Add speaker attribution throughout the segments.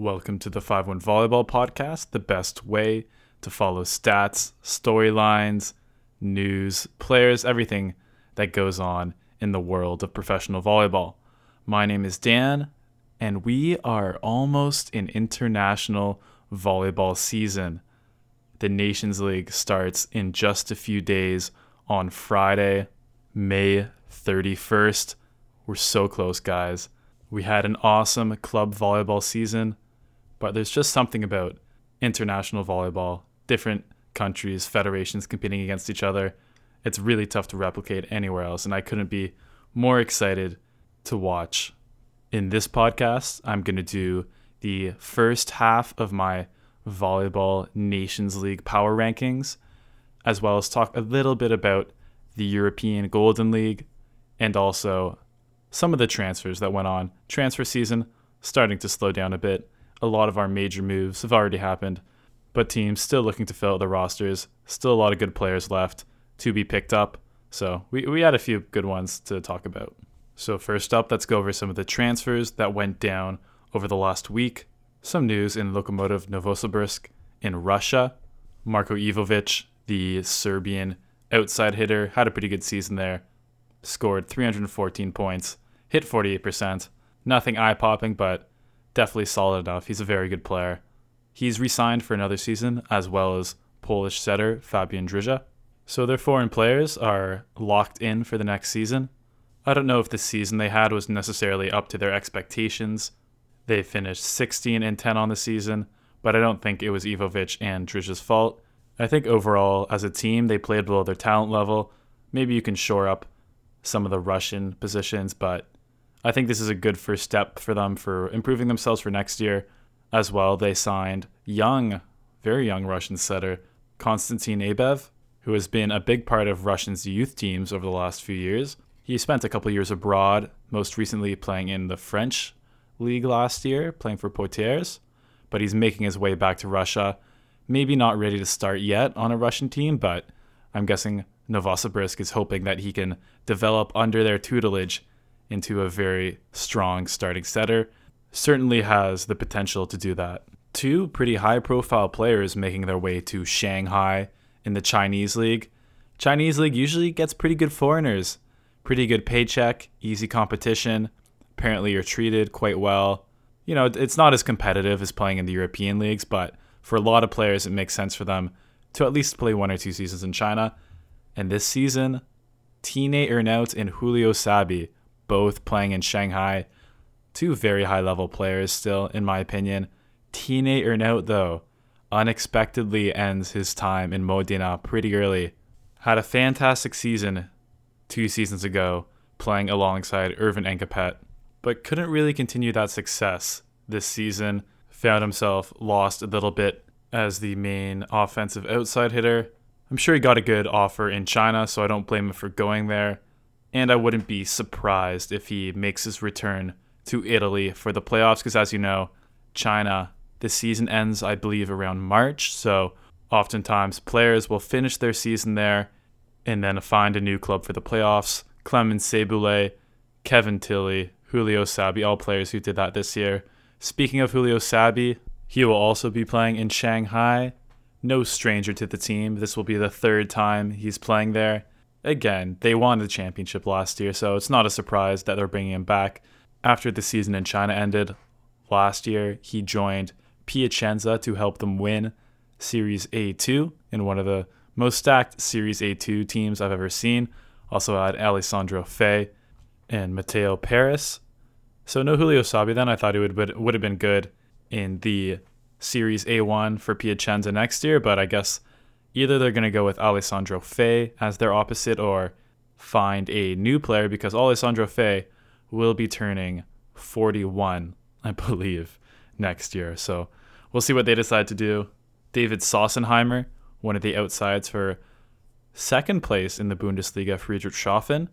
Speaker 1: Welcome to the 5 1 Volleyball Podcast, the best way to follow stats, storylines, news, players, everything that goes on in the world of professional volleyball. My name is Dan, and we are almost in international volleyball season. The Nations League starts in just a few days on Friday, May 31st. We're so close, guys. We had an awesome club volleyball season but there's just something about international volleyball, different countries, federations competing against each other. It's really tough to replicate anywhere else, and I couldn't be more excited to watch. In this podcast, I'm going to do the first half of my Volleyball Nations League power rankings, as well as talk a little bit about the European Golden League and also some of the transfers that went on. Transfer season starting to slow down a bit a lot of our major moves have already happened, but teams still looking to fill out their rosters. Still a lot of good players left to be picked up. So we, we had a few good ones to talk about. So first up, let's go over some of the transfers that went down over the last week. Some news in Lokomotiv Novosibirsk in Russia. Marko Ivovic, the Serbian outside hitter, had a pretty good season there. Scored 314 points, hit 48%. Nothing eye popping, but definitely solid enough. He's a very good player. He's re signed for another season, as well as Polish setter Fabian Drzyzga. So their foreign players are locked in for the next season. I don't know if the season they had was necessarily up to their expectations. They finished 16 and 10 on the season, but I don't think it was Ivovic and Drzyzga's fault. I think overall, as a team, they played below their talent level. Maybe you can shore up some of the Russian positions, but I think this is a good first step for them for improving themselves for next year. As well, they signed young, very young Russian setter Konstantin Abaev, who has been a big part of Russian's youth teams over the last few years. He spent a couple years abroad, most recently playing in the French league last year, playing for Poitiers, but he's making his way back to Russia. Maybe not ready to start yet on a Russian team, but I'm guessing Novosibirsk is hoping that he can develop under their tutelage into a very strong starting setter. Certainly has the potential to do that. Two pretty high profile players making their way to Shanghai in the Chinese League. Chinese League usually gets pretty good foreigners, pretty good paycheck, easy competition. Apparently, you're treated quite well. You know, it's not as competitive as playing in the European leagues, but for a lot of players, it makes sense for them to at least play one or two seasons in China. And this season, Tine Urnaut and Giulio Sabbi both playing in Shanghai. Two very high level players, still, in my opinion. Tine Urnaut, though, unexpectedly ends his time in Modena pretty early. Had a fantastic season two seasons ago, playing alongside Earvin N'Gapeth, but couldn't really continue that success this season. Found himself lost a little bit as the main offensive outside hitter. I'm sure he got a good offer in China, so I don't blame him for going there and I wouldn't be surprised if he makes his return to Italy for the playoffs because, as you know, China, the season ends, I believe, around March. So, oftentimes, players will finish their season there and then find a new club for the playoffs. Clement Sebule, Kevin Tillie, Giulio Sabbi, all players who did that this year. Speaking of Giulio Sabbi, he will also be playing in Shanghai. No stranger to the team. This will be the third time he's playing there again, they won the championship last year, so it's not a surprise that they're bringing him back. After the season in China ended last year, he joined Piacenza to help them win Series A2 in one of the most stacked Series A2 teams I've ever seen. Also had Alessandro Fei and Matteo Paris. So no Giulio Sabbi then. I thought it would would have been good in the Series A1 for Piacenza next year, but I guess either they're going to go with Alessandro Fei as their opposite or find a new player because Alessandro Fei will be turning 41, I believe, next year. So we'll see what they decide to do. David Sossenheimer, one of the outsides for second place in the Bundesliga, Friedrichshafen,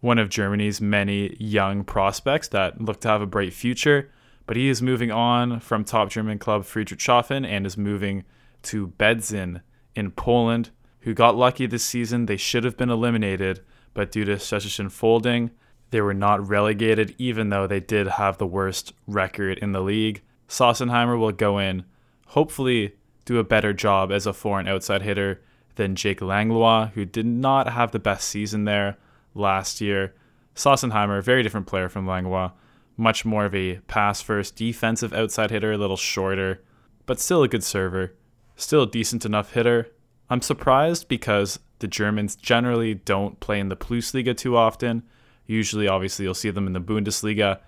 Speaker 1: one of Germany's many young prospects that look to have a bright future. But he is moving on from top German club Friedrichshafen and is moving to Bedzin in Poland, who got lucky this season. They should have been eliminated, but due to Szczecin folding, they were not relegated, even though they did have the worst record in the league. Sossenheimer will go in, hopefully do a better job as a foreign outside hitter than Jake Langlois, who did not have the best season there last year. Sossenheimer, very different player from Langlois, much more of a pass first defensive outside hitter, a little shorter, but still a good server, still a decent enough hitter. I'm surprised because the Germans generally don't play in the Plusliga too often. Usually, obviously, you'll see them in the Bundesliga,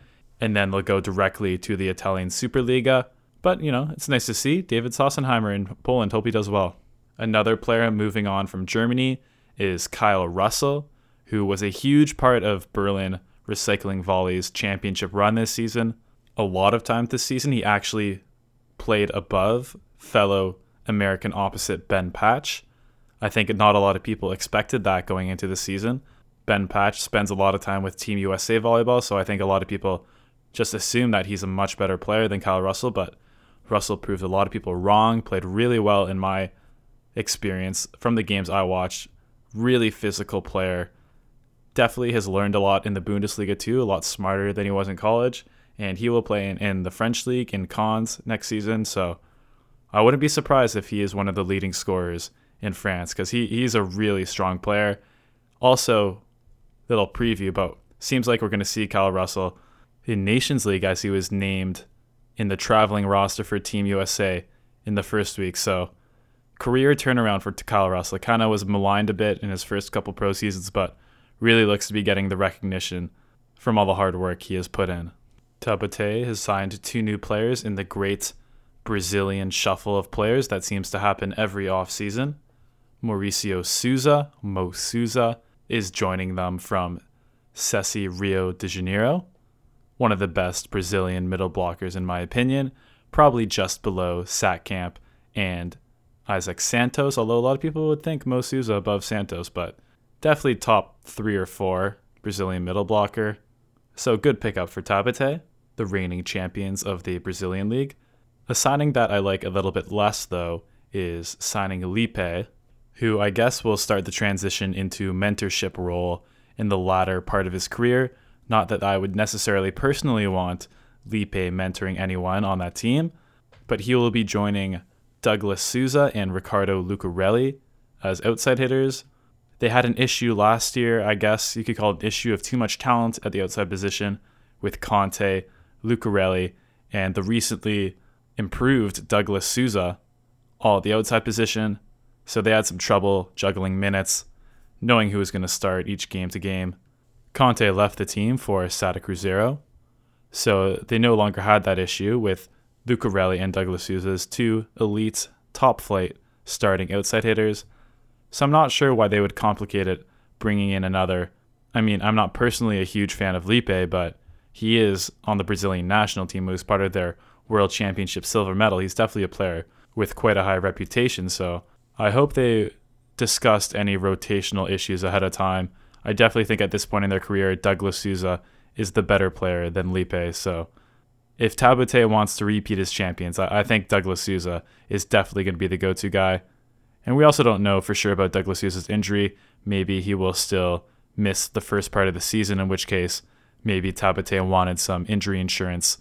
Speaker 1: and then they'll go directly to the Italian Superliga. But, you know, it's nice to see David Sossenheimer in Poland. Hope he does well. Another player moving on from Germany is Kyle Russell, who was a huge part of Berlin Recycling Volley's championship run this season. A lot of times this season, he actually played above fellow American opposite Ben Patch. I think not a lot of people expected that going into the season. Ben Patch spends a lot of time with Team USA volleyball, so I think a lot of people just assume that he's a much better player than Kyle Russell, but Russell proved a lot of people wrong, played really well in my experience from the games I watched. Really physical player. Definitely has learned a lot in the Bundesliga too, a lot smarter than he was in college. And he will play in, in the French league in Caen next season, so I wouldn't be surprised if he is one of the leading scorers in France because he, he's a really strong player. Also, little preview, but seems like we're going to see Kyle Russell in Nations League as he was named in the traveling roster for Team USA in the first week. So, career turnaround for Kyle Russell. Kind of was maligned a bit in his first couple pro seasons, but really looks to be getting the recognition from all the hard work he has put in. Taubaté has signed two new players in the great Brazilian shuffle of players that seems to happen every offseason. Mauricio Souza, Mo Souza, is joining them from SESI Rio de Janeiro, one of the best Brazilian middle blockers in my opinion, probably just below Saatkamp and Isaac Santos, although a lot of people would think Mo Souza above Santos, but definitely top three or four Brazilian middle blocker. So good pickup for Taubaté, the reigning champions of the Brazilian League. A signing that I like a little bit less, though, is signing Lipe, who I guess will start the transition into mentorship role in the latter part of his career. Not that I would necessarily personally want Lipe mentoring anyone on that team, but he will be joining Douglas Souza and Ricardo Lucarelli as outside hitters. They had an issue last year, I guess you could call it an issue of too much talent at the outside position with Conte, Lucarelli, and the recently improved Douglas Souza, all at the outside position, so they had some trouble juggling minutes, knowing who was going to start each game to game. Conte left the team for Sada Cruzeiro, so they no longer had that issue with Lucarelli and Douglas Souza's two elite top flight starting outside hitters. So I'm not sure why they would complicate it bringing in another. I mean, I'm not personally a huge fan of Lipe, but he is on the Brazilian national team, who's part of their World Championship silver medal. He's definitely a player with quite a high reputation. So I hope they discussed any rotational issues ahead of time. I definitely think at this point in their career, Douglas Souza is the better player than Lipe. So if Taubaté wants to repeat as champions, I, think Douglas Souza is definitely going to be the go to guy. And we also don't know for sure about Douglas Souza's injury. Maybe he will still miss the first part of the season, in which case, maybe Taubaté wanted some injury insurance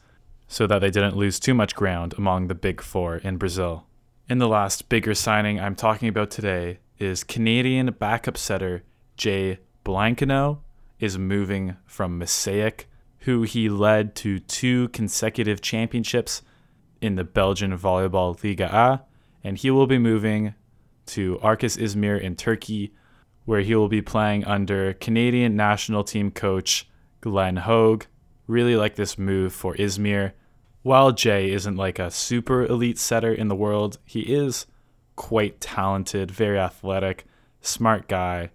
Speaker 1: so that they didn't lose too much ground among the big four in Brazil. In the last bigger signing I'm talking about today is Canadian backup setter Jay Blankenau is moving from Maaseik, who he led to two consecutive championships in the Belgian Volleyball Liga A, and he will be moving to Arkas Izmir in Turkey, where he will be playing under Canadian national team coach Glenn Hoag. Really like this move for Izmir while Jay isn't like a super elite setter in the world, he is quite talented, very athletic, smart guy.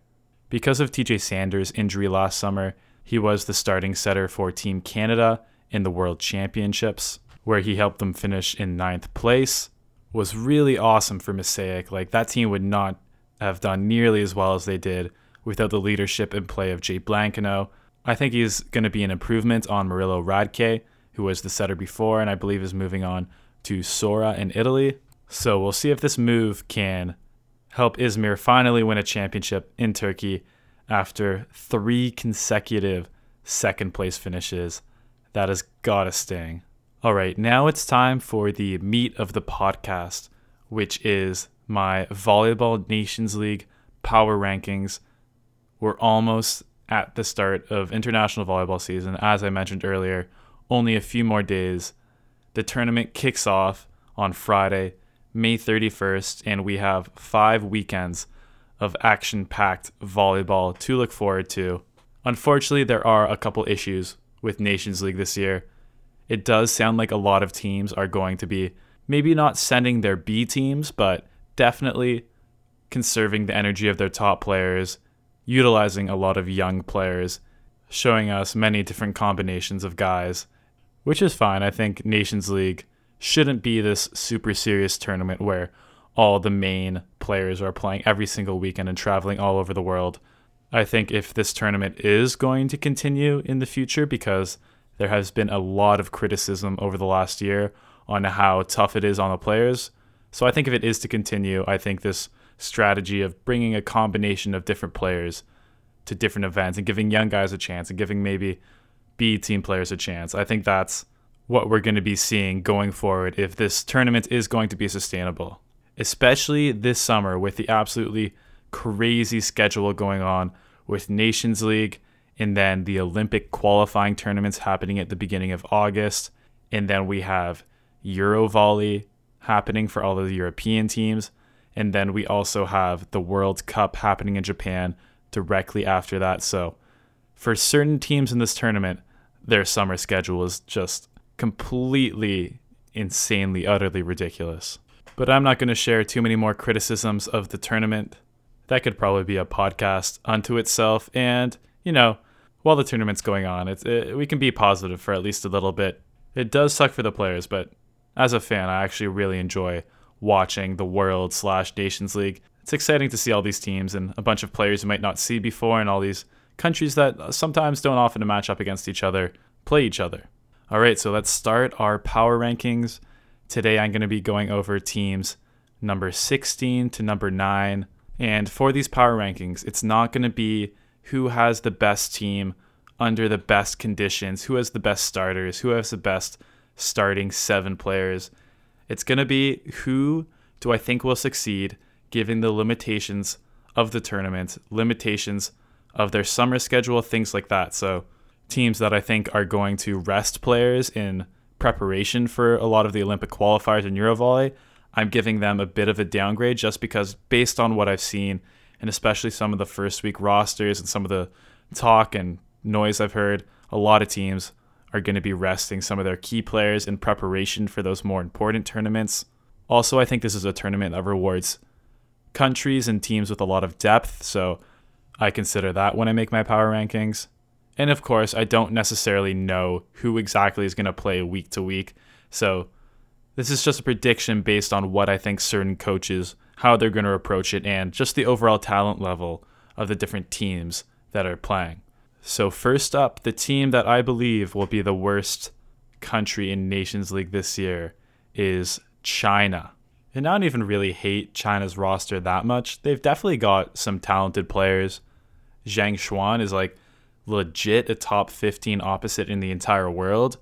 Speaker 1: Because of TJ Sanders' injury last summer, he was the starting setter for Team Canada in the World Championships, where he helped them finish in ninth place. Was really awesome for Maaseik. Like that team would not have done nearly as well as they did without the leadership and play of Jay Blankenau. I think he's going to be an improvement on Murillo Radke, who was the setter before and I believe is moving on to Sora in Italy. So we'll see if this move can help Izmir finally win a championship in Turkey after three consecutive second place finishes. That has got to sting. All right, now it's time for the meat of the podcast, which is my Volleyball Nations League power rankings. We're almost at the start of international volleyball season. As I mentioned earlier, only a few more days. The tournament kicks off on Friday, May 31st, and we have five weekends of action packed volleyball to look forward to. Unfortunately, there are a couple issues with Nations League this year. It does sound like a lot of teams are going to be maybe not sending their B teams, but definitely conserving the energy of their top players, utilizing a lot of young players, showing us many different combinations of guys, which is fine. I think Nations League shouldn't be this super serious tournament where all the main players are playing every single weekend and traveling all over the world. I think if this tournament is going to continue in the future, because there has been a lot of criticism over the last year on how tough it is on the players. So I think if it is to continue, I think this strategy of bringing a combination of different players to different events and giving young guys a chance and giving maybe B team players a chance, I think that's what we're going to be seeing going forward if this tournament is going to be sustainable. Especially this summer with the absolutely crazy schedule going on with Nations League and then the Olympic qualifying tournaments happening at the beginning of August. And then we have Euro Volley happening for all of the European teams. And then we also have the World Cup happening in Japan directly after that. So, for certain teams in this tournament, their summer schedule is just completely, insanely, utterly ridiculous. But I'm not going to share too many more criticisms of the tournament. That could probably be a podcast unto itself. And, you know, while the tournament's going on. It's it, we can be positive for at least a little bit. It does suck for the players, but as a fan, I actually really enjoy watching the World slash Nations League. It's exciting to see all these teams and a bunch of players you might not see before, and all these countries that sometimes don't often match up against each other play each other. All right, so let's start our power rankings. Today I'm going to be going over teams number 16 to number 9. And for these power rankings, it's not going to be who has the best team under the best conditions, who has the best starters, who has the best starting seven players. It's going to be who do I think will succeed given the limitations of the tournament, limitations of their summer schedule, things like that. So, teams that I think are going to rest players in preparation for a lot of the Olympic qualifiers in Eurovolley, I'm giving them a bit of a downgrade just because, based on what I've seen and especially some of the first week rosters and some of the talk and noise I've heard, a lot of teams are going to be resting some of their key players in preparation for those more important tournaments. Also, I think this is a tournament that rewards countries and teams with a lot of depth, so I consider that when I make my power rankings. And of course, I don't necessarily know who exactly is going to play week to week, so this is just a prediction based on what I think certain coaches how they're going to approach it, and just the overall talent level of the different teams that are playing. So, first up, the team that I believe will be the worst country in Nations League this year is China. And I don't even really hate China's roster that much. They've definitely got some talented players. Zhang Xuan is like legit a top 15 opposite in the entire world.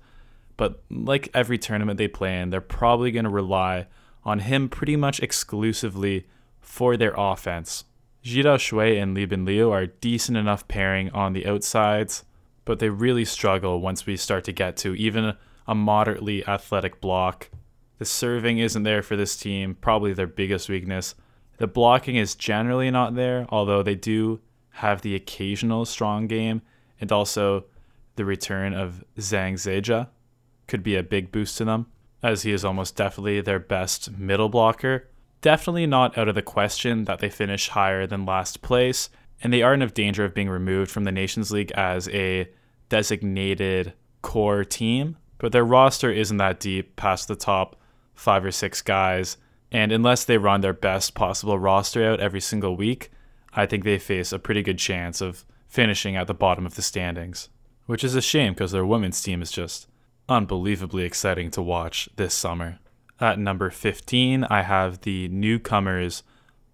Speaker 1: But like every tournament they play in, they're probably going to rely on him pretty much exclusively for their offense. Ji Daoshuai and Li Bin Liu are decent enough pairing on the outsides, but they really struggle once we start to get to even a moderately athletic block. The serving isn't there for this team, probably their biggest weakness. The blocking is generally not there, although they do have the occasional strong game, and also the return of Zhang Zhejia could be a big boost to them as he is almost definitely their best middle blocker. Definitely not out of the question that they finish higher than last place, and they are in danger of being removed from the Nations League as a designated core team. But their roster isn't that deep past the top five or six guys, and unless they run their best possible roster out every single week, I think they face a pretty good chance of finishing at the bottom of the standings. Which is a shame because their women's team is just unbelievably exciting to watch this summer. At number 15, I have the newcomers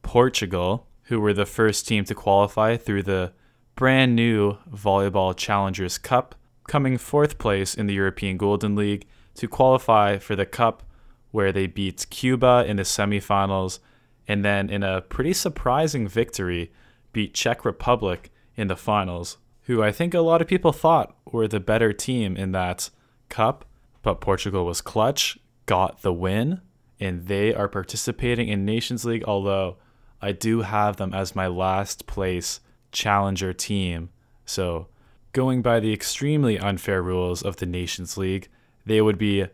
Speaker 1: Portugal, who were the first team to qualify through the brand new Volleyball Challengers Cup, coming fourth place in the European Golden League, to qualify for the Cup, where they beat Cuba in the semifinals, and then in a pretty surprising victory, beat Czech Republic in the finals, who I think a lot of people thought were the better team in that Cup. But Portugal was clutch, got the win, and they are participating in Nations League, although I do have them as my last place challenger team. So, going by the extremely unfair rules of the Nations League, they would be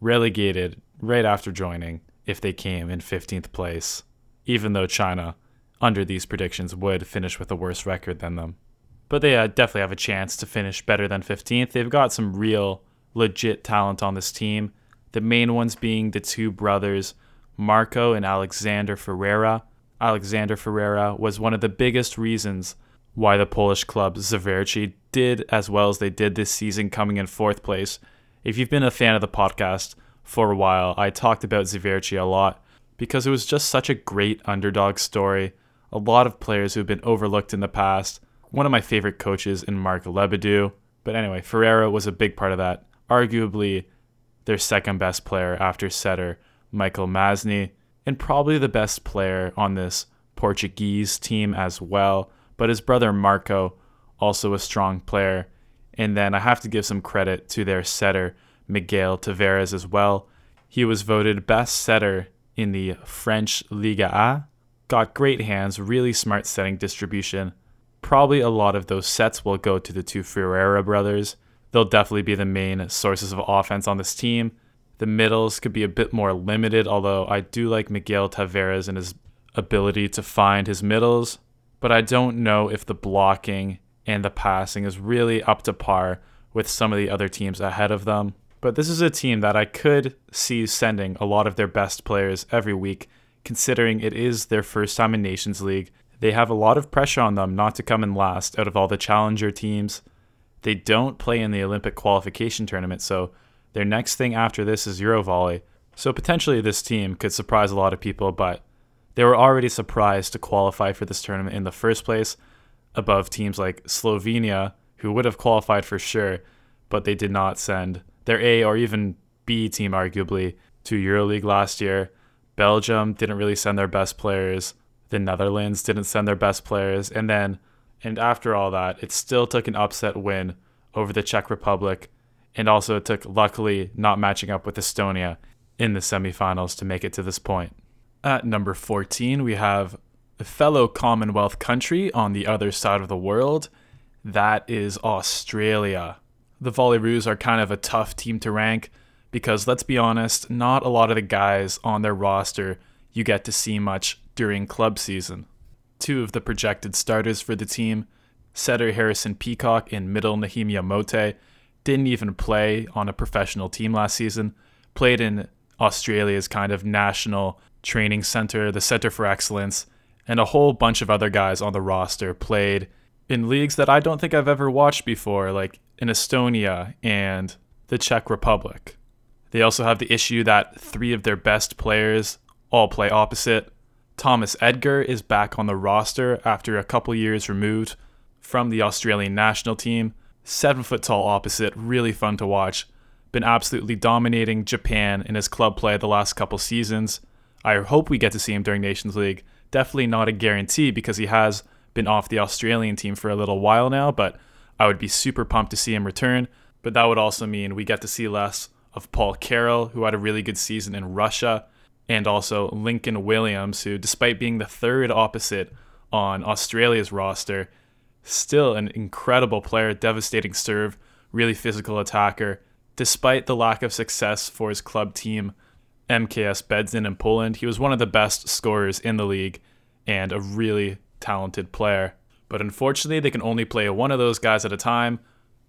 Speaker 1: relegated right after joining if they came in 15th place, even though China, under these predictions, would finish with a worse record than them. But they uh, definitely have a chance to finish better than 15th. They've got some real, legit talent on this team. The main ones being the two brothers, Marco and Alexander Ferreira. Alexander Ferreira was one of the biggest reasons why the Polish club Zawiercie did as well as they did this season, coming in fourth place. If you've been a fan of the podcast for a while, I talked about Zawiercie a lot because it was just such a great underdog story. A lot of players who've been overlooked in the past. One of my favorite coaches in Mark Lebedew. But anyway, Ferreira was a big part of that. Arguably their second best player after setter Michael Masny, and probably the best player on this Portuguese team as well. But his brother Marco, also a strong player. And then I have to give some credit to their setter, Miguel Tavares, as well. He was voted best setter in the French Liga A. Got great hands, really smart setting distribution. Probably a lot of those sets will go to the two Ferreira brothers. They'll definitely be the main sources of offense on this team. The middles could be a bit more limited, although I do like Miguel Tavares and his ability to find his middles. But I don't know if the blocking and the passing is really up to par with some of the other teams ahead of them. But this is a team that I could see sending a lot of their best players every week, considering it is their first time in Nations League. They have a lot of pressure on them not to come in last out of all the challenger teams. They don't play in the Olympic qualification tournament, so their next thing after this is Eurovolley. So potentially this team could surprise a lot of people, but they were already surprised to qualify for this tournament in the first place above teams like Slovenia, who would have qualified for sure, but they did not send their A or even B team, arguably, to EuroLeague last year. Belgium didn't really send their best players. The Netherlands didn't send their best players. And then, and after all that, it still took an upset win over the Czech Republic. And also, it took, luckily, not matching up with Estonia in the semifinals to make it to this point. At number 14, we have a fellow Commonwealth country on the other side of the world. That is Australia. The Volleyroos are kind of a tough team to rank because, let's be honest, not a lot of the guys on their roster you get to see much during club season. Two of the projected starters for the team, setter Harrison Peacock and middle Nehemiah Mote, didn't even play on a professional team last season, played in Australia's kind of national training center, the Center for Excellence, and a whole bunch of other guys on the roster played in leagues that I don't think I've ever watched before, like in Estonia and the Czech Republic. They also have the issue that three of their best players all play opposite. Thomas Edgar is back on the roster after a couple years removed from the Australian national team. Seven foot tall opposite, really fun to watch. Been absolutely dominating Japan in his club play the last couple seasons. I hope we get to see him during Nations League definitely not a guarantee because he has been off the Australian team for a little while now, but I would be super pumped to see him return. But that would also mean we get to see less of Paul Carroll, who had a really good season in Russia, and also Lincoln Williams, who, despite being the third opposite on Australia's roster, still an incredible player, devastating serve, really physical attacker. Despite the lack of success for his club team MKS Bedzin in Poland. He was one of the best scorers in the league and a really talented player. But unfortunately, they can only play one of those guys at a time,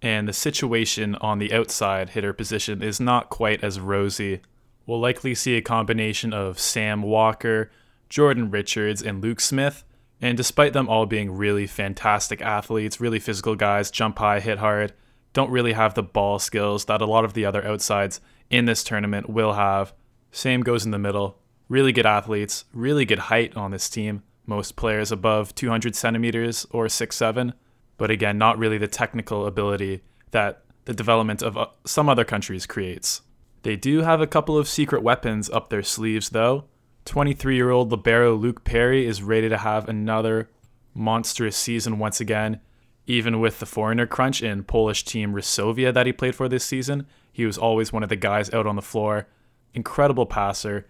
Speaker 1: and the situation on the outside hitter position is not quite as rosy. We'll likely see a combination of Sam Walker, Jordan Richards, and Luke Smith. And despite them all being really fantastic athletes, really physical guys, jump high, hit hard, don't really have the ball skills that a lot of the other outsides in this tournament will have. Same goes in the middle. Really good athletes, really good height on this team. Most players above 200 centimeters or 6'7, but again, not really the technical ability that the development of uh, some other countries creates. They do have a couple of secret weapons up their sleeves, though. 23 year old Libero Luke Perry is ready to have another monstrous season once again. Even with the foreigner crunch in Polish team Resovia that he played for this season, he was always one of the guys out on the floor. Incredible passer.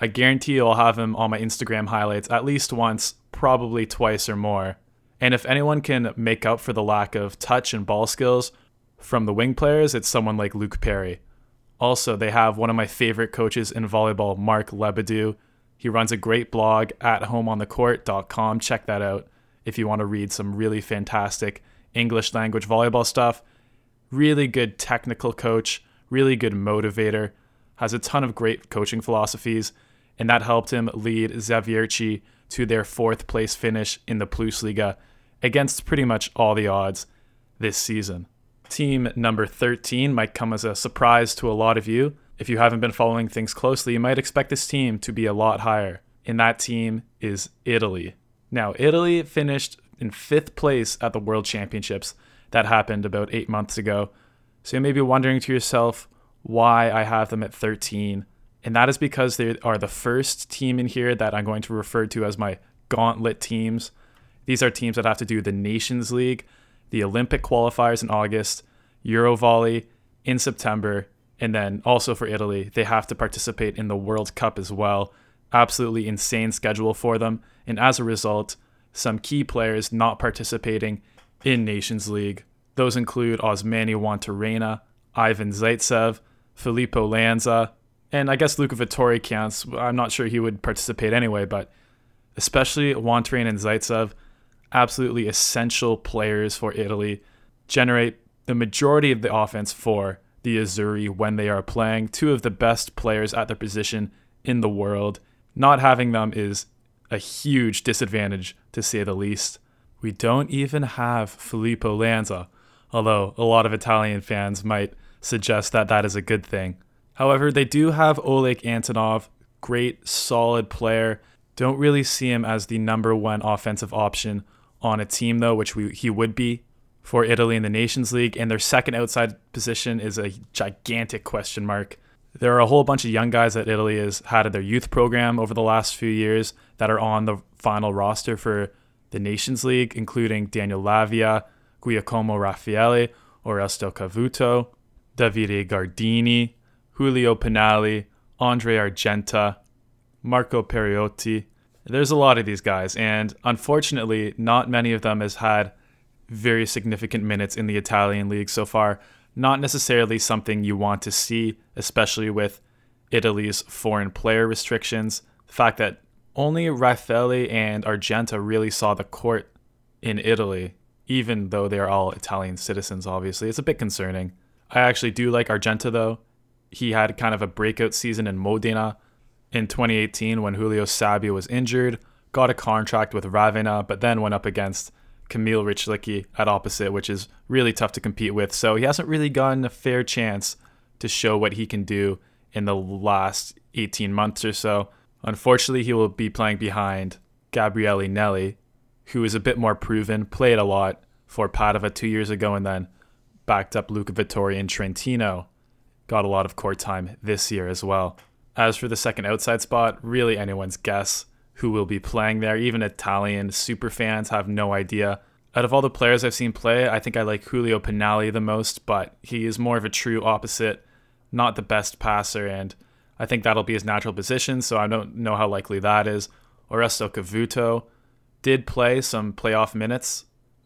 Speaker 1: I guarantee you I'll have him on my Instagram highlights at least once, probably twice or more. And if anyone can make up for the lack of touch and ball skills from the wing players, it's someone like Luke Perry. Also, they have one of my favorite coaches in volleyball, Mark Lebedew. He runs a great blog at homeonthecourt.com. Check that out if you want to read some really fantastic English language volleyball stuff. Really good technical coach, really good motivator, has a ton of great coaching philosophies, and that helped him lead Zawiercie to their fourth place finish in the Plusliga against pretty much all the odds this season. Team number 13 might come as a surprise to a lot of you. If you haven't been following things closely, you might expect this team to be a lot higher. And that team is Italy. Now, Italy finished in fifth place at the World Championships that happened about eight months ago. So you may be wondering to yourself why I have them at 13. And that is because they are the first team in here that I'm going to refer to as my gauntlet teams. These are teams that have to do the Nations League, the Olympic qualifiers in August, Eurovolley in September, and then also for Italy, they have to participate in the World Cup as well. Absolutely insane schedule for them. And as a result, some key players not participating in Nations League. Those include Osmani Juantorena, Ivan Zaitsev, Filippo Lanza, and I guess Luca Vettori counts. I'm not sure he would participate anyway, but especially Juantorena and Zaitsev, absolutely essential players for Italy, generate the majority of the offense for the Azzurri when they are playing. Two of the best players at their position in the world. Not having them is a huge disadvantage, to say the least. We don't even have Filippo Lanza, although a lot of Italian fans might suggest that that is a good thing. However, they do have Oleg Antonov, great, solid player. Don't really see him as the number one offensive option on a team, though, which we, he would be for Italy in the Nations League. And their second outside position is a gigantic question mark. There are a whole bunch of young guys that Italy has had in their youth program over the last few years that are on the final roster for the Nations League, including Daniel Lavia, Giacomo Raffaele, Oreste Cavuto, Davide Gardini, Giulio Pinali, Andre Argenta, Marco Periotti. There's a lot of these guys, and unfortunately, not many of them has had very significant minutes in the Italian league so far. Not necessarily something you want to see, especially with Italy's foreign player restrictions. The fact that only Raffaele and Argenta really saw the court in Italy, even though they are all Italian citizens, obviously. It's a bit concerning. I actually do like Argenta though. He had kind of a breakout season in Modena in 2018 when Julio Sabio was injured, got a contract with Ravenna, but then went up against Kamil Rychlicki at opposite, which is really tough to compete with. So he hasn't really gotten a fair chance to show what he can do in the last 18 months or so. Unfortunately, he will be playing behind Gabriele Nelli, who is a bit more proven, played a lot for Padova two years ago, and then backed up Luca Vettori in Trentino. Got a lot of court time this year as well. As for the second outside spot, really anyone's guess who will be playing there. Even Italian super fans have no idea. Out of all the players I've seen play, I think I like Giulio Pinali the most, but he is more of a true opposite, not the best passer, and I think that'll be his natural position, so I don't know how likely that is. Oreste Cavuto did play some playoff minutes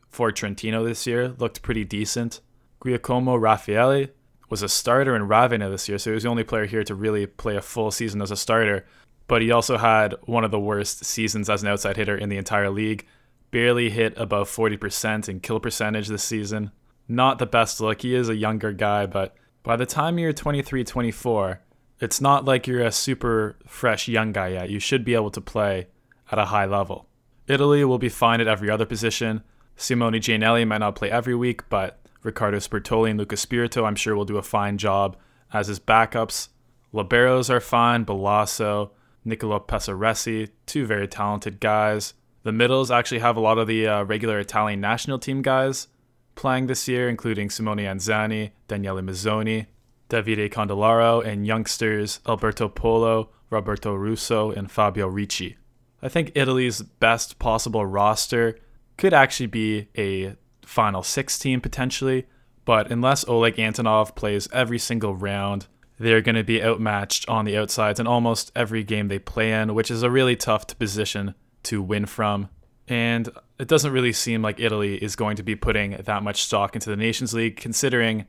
Speaker 1: for Trentino this year, looked pretty decent. Giacomo Raffaele was a starter in Ravenna this year, so he was the only player here to really play a full season as a starter. But he also had one of the worst seasons as an outside hitter in the entire league. Barely hit above 40% in kill percentage this season. Not the best look. He is a younger guy, but by the time you're 23, 24, it's not like you're a super fresh young guy yet. You should be able to play at a high level. Italy will be fine at every other position. Simone Giannelli might not play every week, but Riccardo Sbertoli and Luca Spirito, I'm sure, will do a fine job as his backups. Liberos are fine. Balaso, Nicolo Pesaresi, two very talented guys. The middles actually have a lot of the uh, regular Italian national team guys playing this year, including Simone Anzani, Daniele Mazzone. Davide Candellaro, and youngsters Alberto Polo, Roberto Russo, and Fabio Ricci. I think Italy's best possible roster could actually be a final six team potentially, but unless Oleg Antonov plays every single round, they're going to be outmatched on the outsides in almost every game they play in, which is a really tough position to win from. And it doesn't really seem like Italy is going to be putting that much stock into the Nations League, considering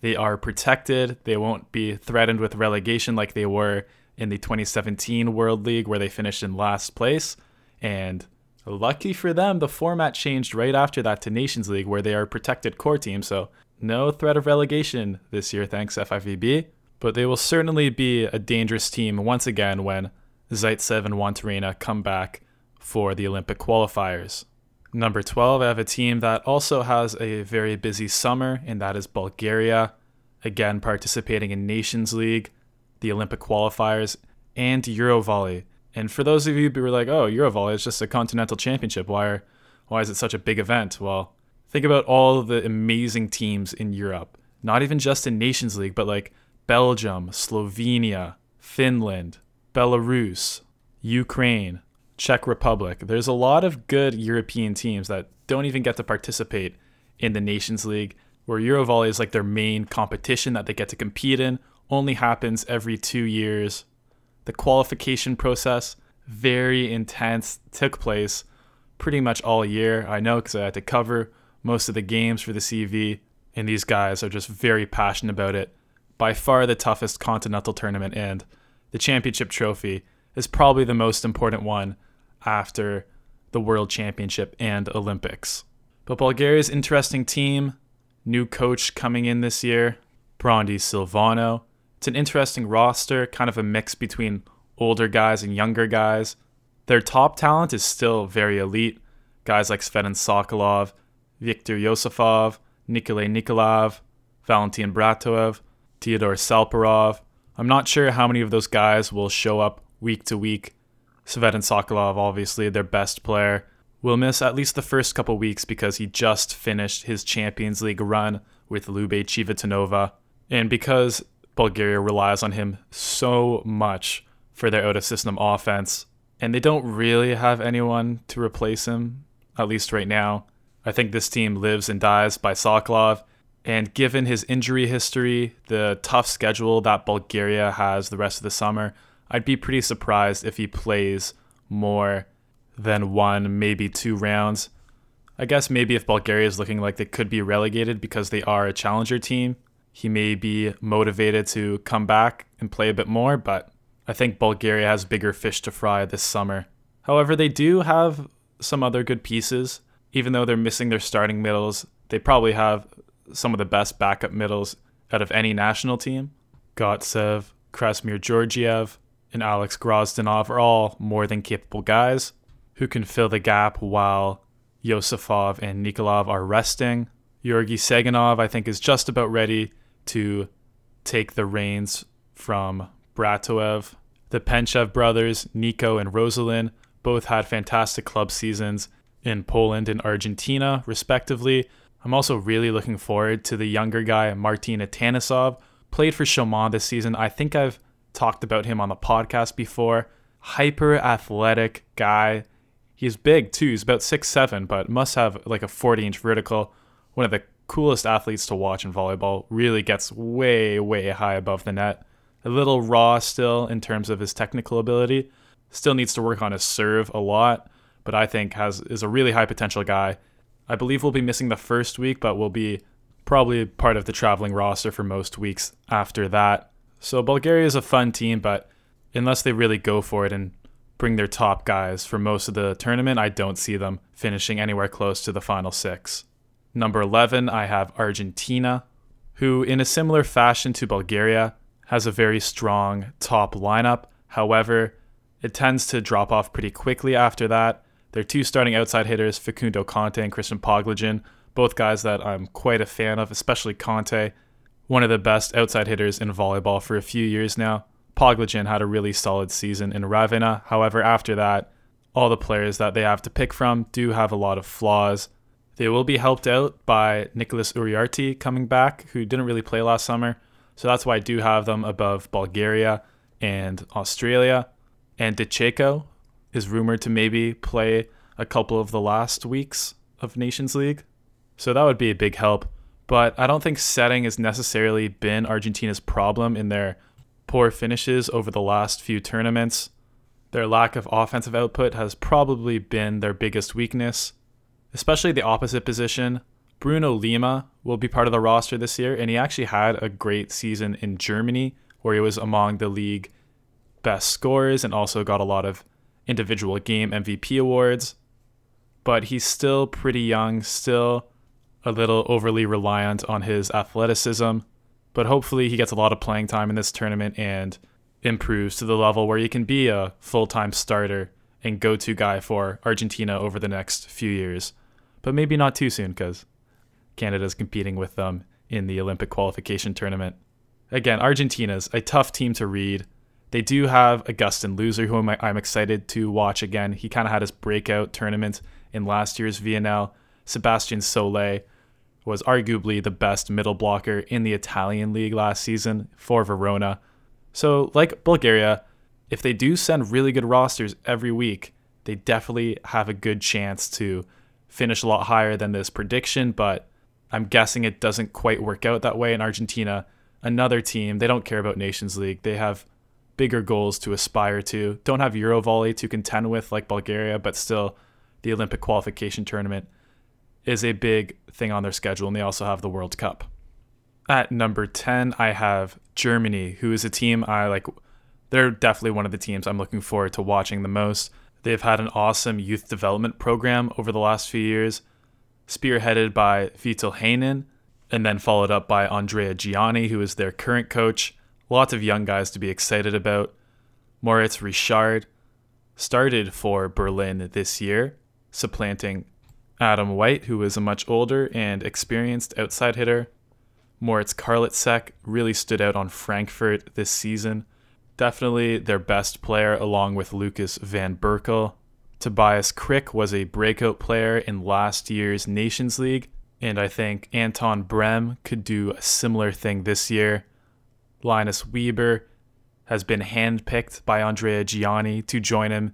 Speaker 1: they are protected. They won't be threatened with relegation like they were in the 2017 World League, where they finished in last place. And lucky for them, the format changed right after that to Nations League, where they are a protected core team. So no threat of relegation this year, thanks FIVB. But they will certainly be a dangerous team once again when Zaitsev and Juantorena come back for the Olympic qualifiers. Number 12, I have a team that also has a very busy summer, and that is Bulgaria. Again, participating in Nations League, the Olympic qualifiers, and Eurovolley. And for those of you who are like, oh, Eurovolley is just a continental championship, why, are, why is it such a big event? Well, think about all the amazing teams in Europe. Not even just in Nations League, but like Belgium, Slovenia, Finland, Belarus, Ukraine, Czech Republic. There's a lot of good European teams that don't even get to participate in the Nations League, where Eurovolley is like their main competition that they get to compete in, only happens every two years. The qualification process, very intense, took place pretty much all year. I know because I had to cover most of the games for the CV, and these guys are just very passionate about it by far the toughest continental tournament, and the championship trophy is probably the most important one after the World Championship and Olympics. But Bulgaria's interesting team, new coach coming in this year, Prandi Silvano. It's an interesting roster, kind of a mix between older guys and younger guys. Their top talent is still very elite. Guys like Tsvetan Sokolov, Viktor Yosifov, Nikolay Nikolov, Valentin Bratoev. Theodor Salparov. I'm not sure how many of those guys will show up week to week. Tsvetan Sokolov, obviously their best player, will miss at least the first couple weeks because he just finished his Champions League run with Lube Civitanova, and because Bulgaria relies on him so much for their of system offense, and they don't really have anyone to replace him, at least right now. I think this team lives and dies by Sokolov, and given his injury history, the tough schedule that Bulgaria has the rest of the summer, I'd be pretty surprised if he plays more than one, maybe two rounds. I guess maybe if Bulgaria is looking like they could be relegated because they are a challenger team, he may be motivated to come back and play a bit more, but I think Bulgaria has bigger fish to fry this summer. However, they do have some other good pieces. Even though they're missing their starting middles, they probably have some of the best backup middles out of any national team. Gotsev, Krasimir Georgiev, and Alex Grozdanov are all more than capable guys who can fill the gap while Yosifov and Nikolov are resting. Georgi Seganov, I think, is just about ready to take the reins from Bratoev. The Penchev brothers, Nico and Rozalin, both had fantastic club seasons in Poland and Argentina, respectively, I'm also really looking forward to the younger guy, Martin Atanasov. Played for Chaumont this season. I think I've talked about him on the podcast before. Hyper athletic guy. He's big too. He's about six seven, but must have like a 40 inch vertical. One of the coolest athletes to watch in volleyball. Really gets way, way high above the net. A little raw still in terms of his technical ability. Still needs to work on his serve a lot, but I think has is a really high potential guy I believe we'll be missing the first week, but we'll be probably part of the traveling roster for most weeks after that. So Bulgaria is a fun team, but unless they really go for it and bring their top guys for most of the tournament, I don't see them finishing anywhere close to the final six. Number 11, I have Argentina, who, in a similar fashion to Bulgaria, has a very strong top lineup. However, it tends to drop off pretty quickly after that, their two starting outside hitters, Facundo Conte and Christian Poglajen, both guys that I'm quite a fan of, especially Conte, one of the best outside hitters in volleyball for a few years now. Poglajen had a really solid season in Ravenna. However, after that, all the players that they have to pick from do have a lot of flaws. They will be helped out by Nicholas Uriarte coming back, who didn't really play last summer, So that's why I do have them above Bulgaria and Australia. And De Cecco is rumored to maybe play a couple of the last weeks of Nations League. So that would be a big help. But I don't think setting has necessarily been Argentina's problem in their poor finishes over the last few tournaments. Their lack of offensive output has probably been their biggest weakness, especially the opposite position. Bruno Lima will be part of the roster this year, and he actually had a great season in Germany, where he was among the league best scorers and also got a lot of individual game MVP awards. But he's still pretty young, still a little overly reliant on his athleticism. But hopefully, he gets a lot of playing time in this tournament and improves to the level where he can be a full time starter and go to guy for Argentina over the next few years. But maybe not too soon because Canada's competing with them in the Olympic qualification tournament. Again, Argentina's a tough team to read. They do have Agustin Loser, who I'm excited to watch again. He kind of had his breakout tournament in last year's VNL. Sebastian Solé was arguably the best middle blocker in the Italian league last season for Verona. So, like Bulgaria, if they do send really good rosters every week, they definitely have a good chance to finish a lot higher than this prediction, but I'm guessing it doesn't quite work out that way in Argentina. Another team, they don't care about Nations League. They have bigger goals to aspire to. Don't have Eurovolley to contend with like Bulgaria, but still the Olympic qualification tournament is a big thing on their schedule, and they also have the World Cup. At number 10, I have Germany, who is a team I like. They're definitely one of the teams I'm looking forward to watching the most. They've had an awesome youth development program over the last few years, spearheaded by Vital Heynen, and then followed up by Andrea Giani, who is their current coach. Lots of young guys to be excited about. Moritz Reichert started for Berlin this year, supplanting Adam White, who is a much older and experienced outside hitter. Moritz Karlitzek really stood out on Frankfurt this season. Definitely their best player, along with Lucas Van Berkel. Tobias Krick was a breakout player in last year's Nations League, and I think Anton Brehme could do a similar thing this year. Linus Weber has been handpicked by Andrea Giani to join him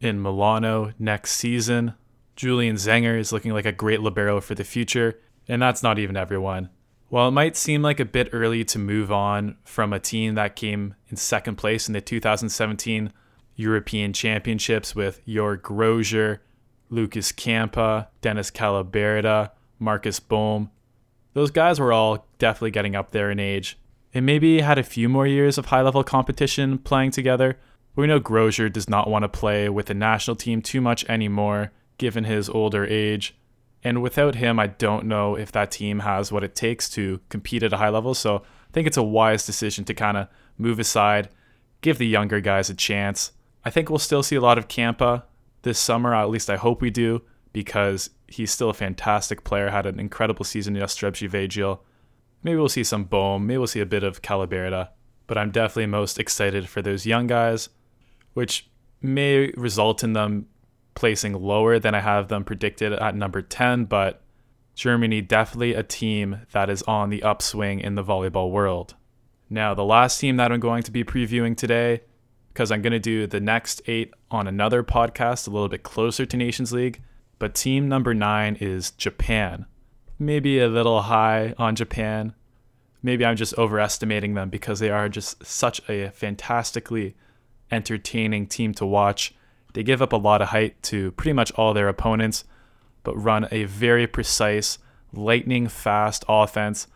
Speaker 1: in Milano next season. Julian Zenger is looking like a great libero for the future, and that's not even everyone. While it might seem like a bit early to move on from a team that came in second place in the 2017 European Championships with Jörg Grozer, Lukas Kampa, Denis Kaliberda, Marcus Bohm, those guys were all definitely getting up there in age and maybe had a few more years of high level competition playing together. But we know Grozer does not want to play with the national team too much anymore, given his older age. And without him, I don't know if that team has what it takes to compete at a high level. So I think it's a wise decision to kind of move aside, give the younger guys a chance. I think we'll still see a lot of Kampa this summer. At least I hope we do, because he's still a fantastic player. Had an incredible season in Jastrzębski Maybe we'll see some Bohm. Maybe we'll see a bit of Kaliberda. But I'm definitely most excited for those young guys, which may result in them placing lower than I have them predicted at number 10, but Germany definitely a team that is on the upswing in the volleyball world. Now, the last team that I'm going to be previewing today, because I'm going to do the next eight on another podcast a little bit closer to Nations League, but team number nine is Japan. Maybe a little high on Japan. Maybe I'm just overestimating them because they are just such a fantastically entertaining team to watch. They give up a lot of height to pretty much all their opponents, but run a very precise, lightning fast offense.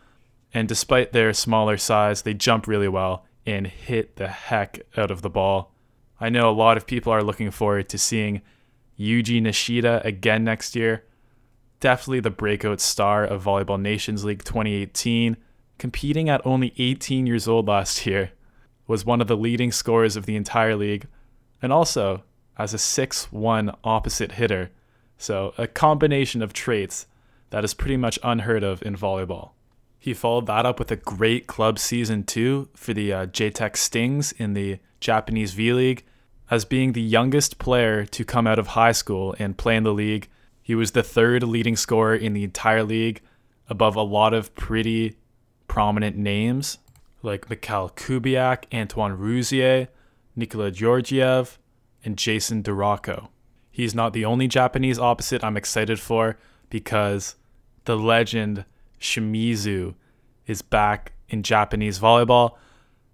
Speaker 1: And despite their smaller size, they jump really well and hit the heck out of the ball. I know a lot of people are looking forward to seeing Yuji Nishida again next year. Definitely the breakout star of Volleyball Nations League 2018, competing at only 18 years old last year, was one of the leading scorers of the entire league, and also as a 6 1 opposite hitter. So, a combination of traits that is pretty much unheard of in volleyball. He followed that up with a great club season too for the uh, JTEKT Stings in the Japanese V League. As being the youngest player to come out of high school and play in the league, he was the third leading scorer in the entire league, above a lot of pretty prominent names like Mikhail Kubiak, Antoine Rouzier, Nikola Georgiev, and Jason DeRocco. He's not the only Japanese opposite I'm excited for because the legend Shimizu is back in Japanese volleyball.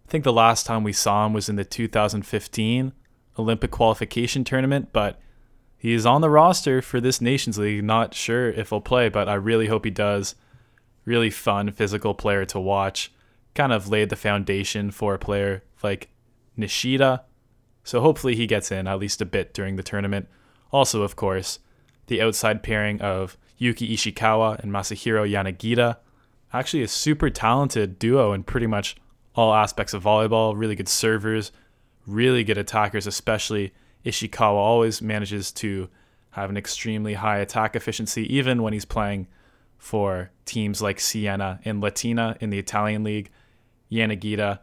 Speaker 1: I think the last time we saw him was in the 2015 Olympic qualification tournament, but he is on the roster for this Nations League. Not sure if he'll play, but I really hope he does. Really fun, physical player to watch. Kind of laid the foundation for a player like Nishida. So hopefully he gets in at least a bit during the tournament. Also, of course, the outside pairing of Yuki Ishikawa and Masahiro Yanagida. Actually, a super talented duo in pretty much all aspects of volleyball. Really good servers, really good attackers, especially Ishikawa always manages to have an extremely high attack efficiency, even when he's playing for teams like Siena and Latina in the Italian league. Yanagida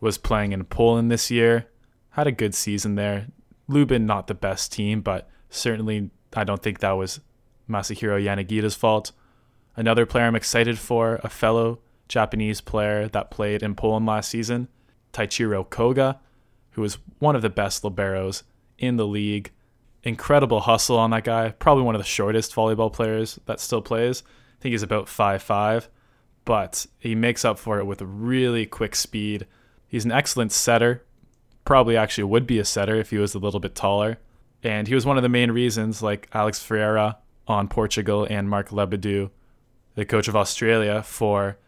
Speaker 1: was playing in Poland this year, had a good season there. Lubin, not the best team, but certainly I don't think that was Masahiro Yanagida's fault. Another player I'm excited for, a fellow Japanese player that played in Poland last season, Taichiro Koga, who is one of the best liberos in the league. Incredible hustle on that guy. Probably one of the shortest volleyball players that still plays. I think he's about five five, but he makes up for it with really quick speed. He's an excellent setter. Probably actually would be a setter if he was a little bit taller. And he was one of the main reasons, like Alex Ferreira on Portugal and Mark Lebedew, the coach of Australia, for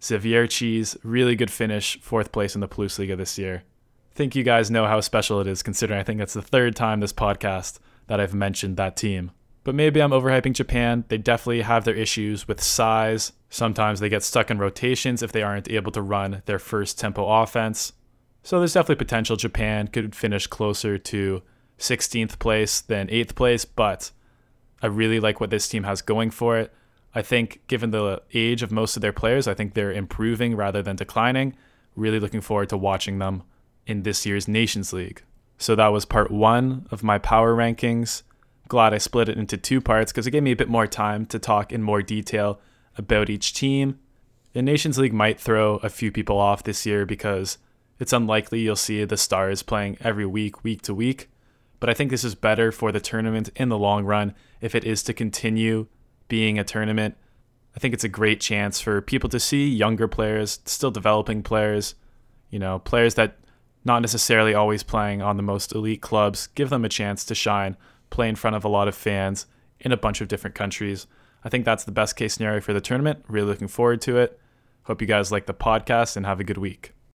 Speaker 1: Zawiercie's really good finish, fourth place in the Plusliga this year. I think you guys know how special it is, considering I think that's the third time this podcast that I've mentioned that team. But maybe I'm overhyping Japan. They definitely have their issues with size. Sometimes they get stuck in rotations if they aren't able to run their first tempo offense. So there's definitely potential Japan could finish closer to 16th place than 8th place, but I really like what this team has going for it. I think, given the age of most of their players, I think they're improving rather than declining. Really looking forward to watching them in this year's Nations League. So that was part one of my power rankings. Glad I split it into two parts because it gave me a bit more time to talk in more detail about each team. The Nations League might throw a few people off this year because it's unlikely you'll see the stars playing every week, week to week. But I think this is better for the tournament in the long run if it is to continue being a tournament. I think it's a great chance for people to see younger players, still developing players, you know, players that not necessarily always playing on the most elite clubs, give them a chance to shine, play in front of a lot of fans in a bunch of different countries. I think that's the best case scenario for the tournament. Really looking forward to it. Hope you guys like the podcast and have a good week.